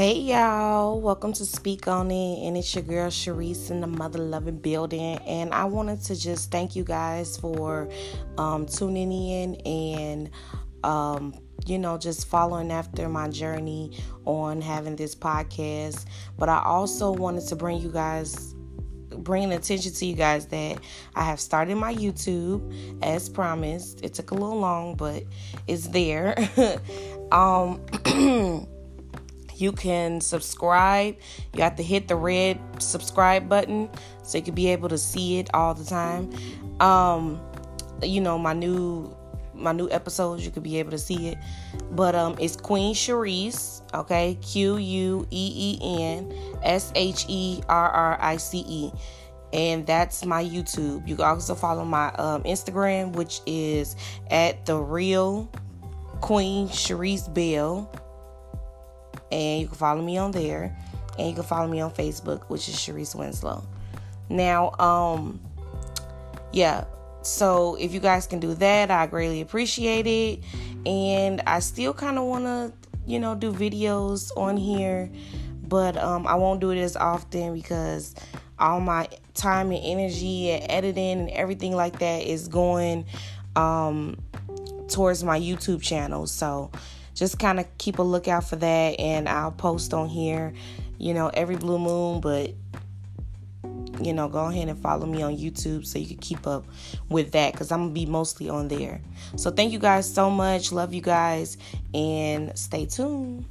Hey y'all, welcome to Speak On It, and it's your girl Sherrice in the Mother Loving Building. And I wanted to just thank you guys for um, tuning in and, um, you know, just following after my journey on having this podcast. But I also wanted to bring you guys bringing attention to you guys that I have started my YouTube as promised. It took a little long, but it's there. um you can subscribe. You have to hit the red subscribe button so you can be able to see it all the time. Um you know, my new my new episodes, you could be able to see it. But um it's Queen Sherrice, okay? Q U E E N S H E R R I C E. And that's my YouTube. You can also follow my um, Instagram, which is at the real Queen Sherrice Bell. And you can follow me on there. And you can follow me on Facebook, which is Sherrice Winslow. Now, um, yeah, so if you guys can do that, I greatly appreciate it. And I still kind of want to, you know, do videos on here, but um, I won't do it as often because all my time and energy and editing and everything like that is going um, towards my YouTube channel. So just kind of keep a lookout for that, and I'll post on here, you know, every blue moon, but you know, go ahead and follow me on YouTube so you can keep up with that because I'm gonna be mostly on there. So, thank you guys so much. Love you guys and stay tuned.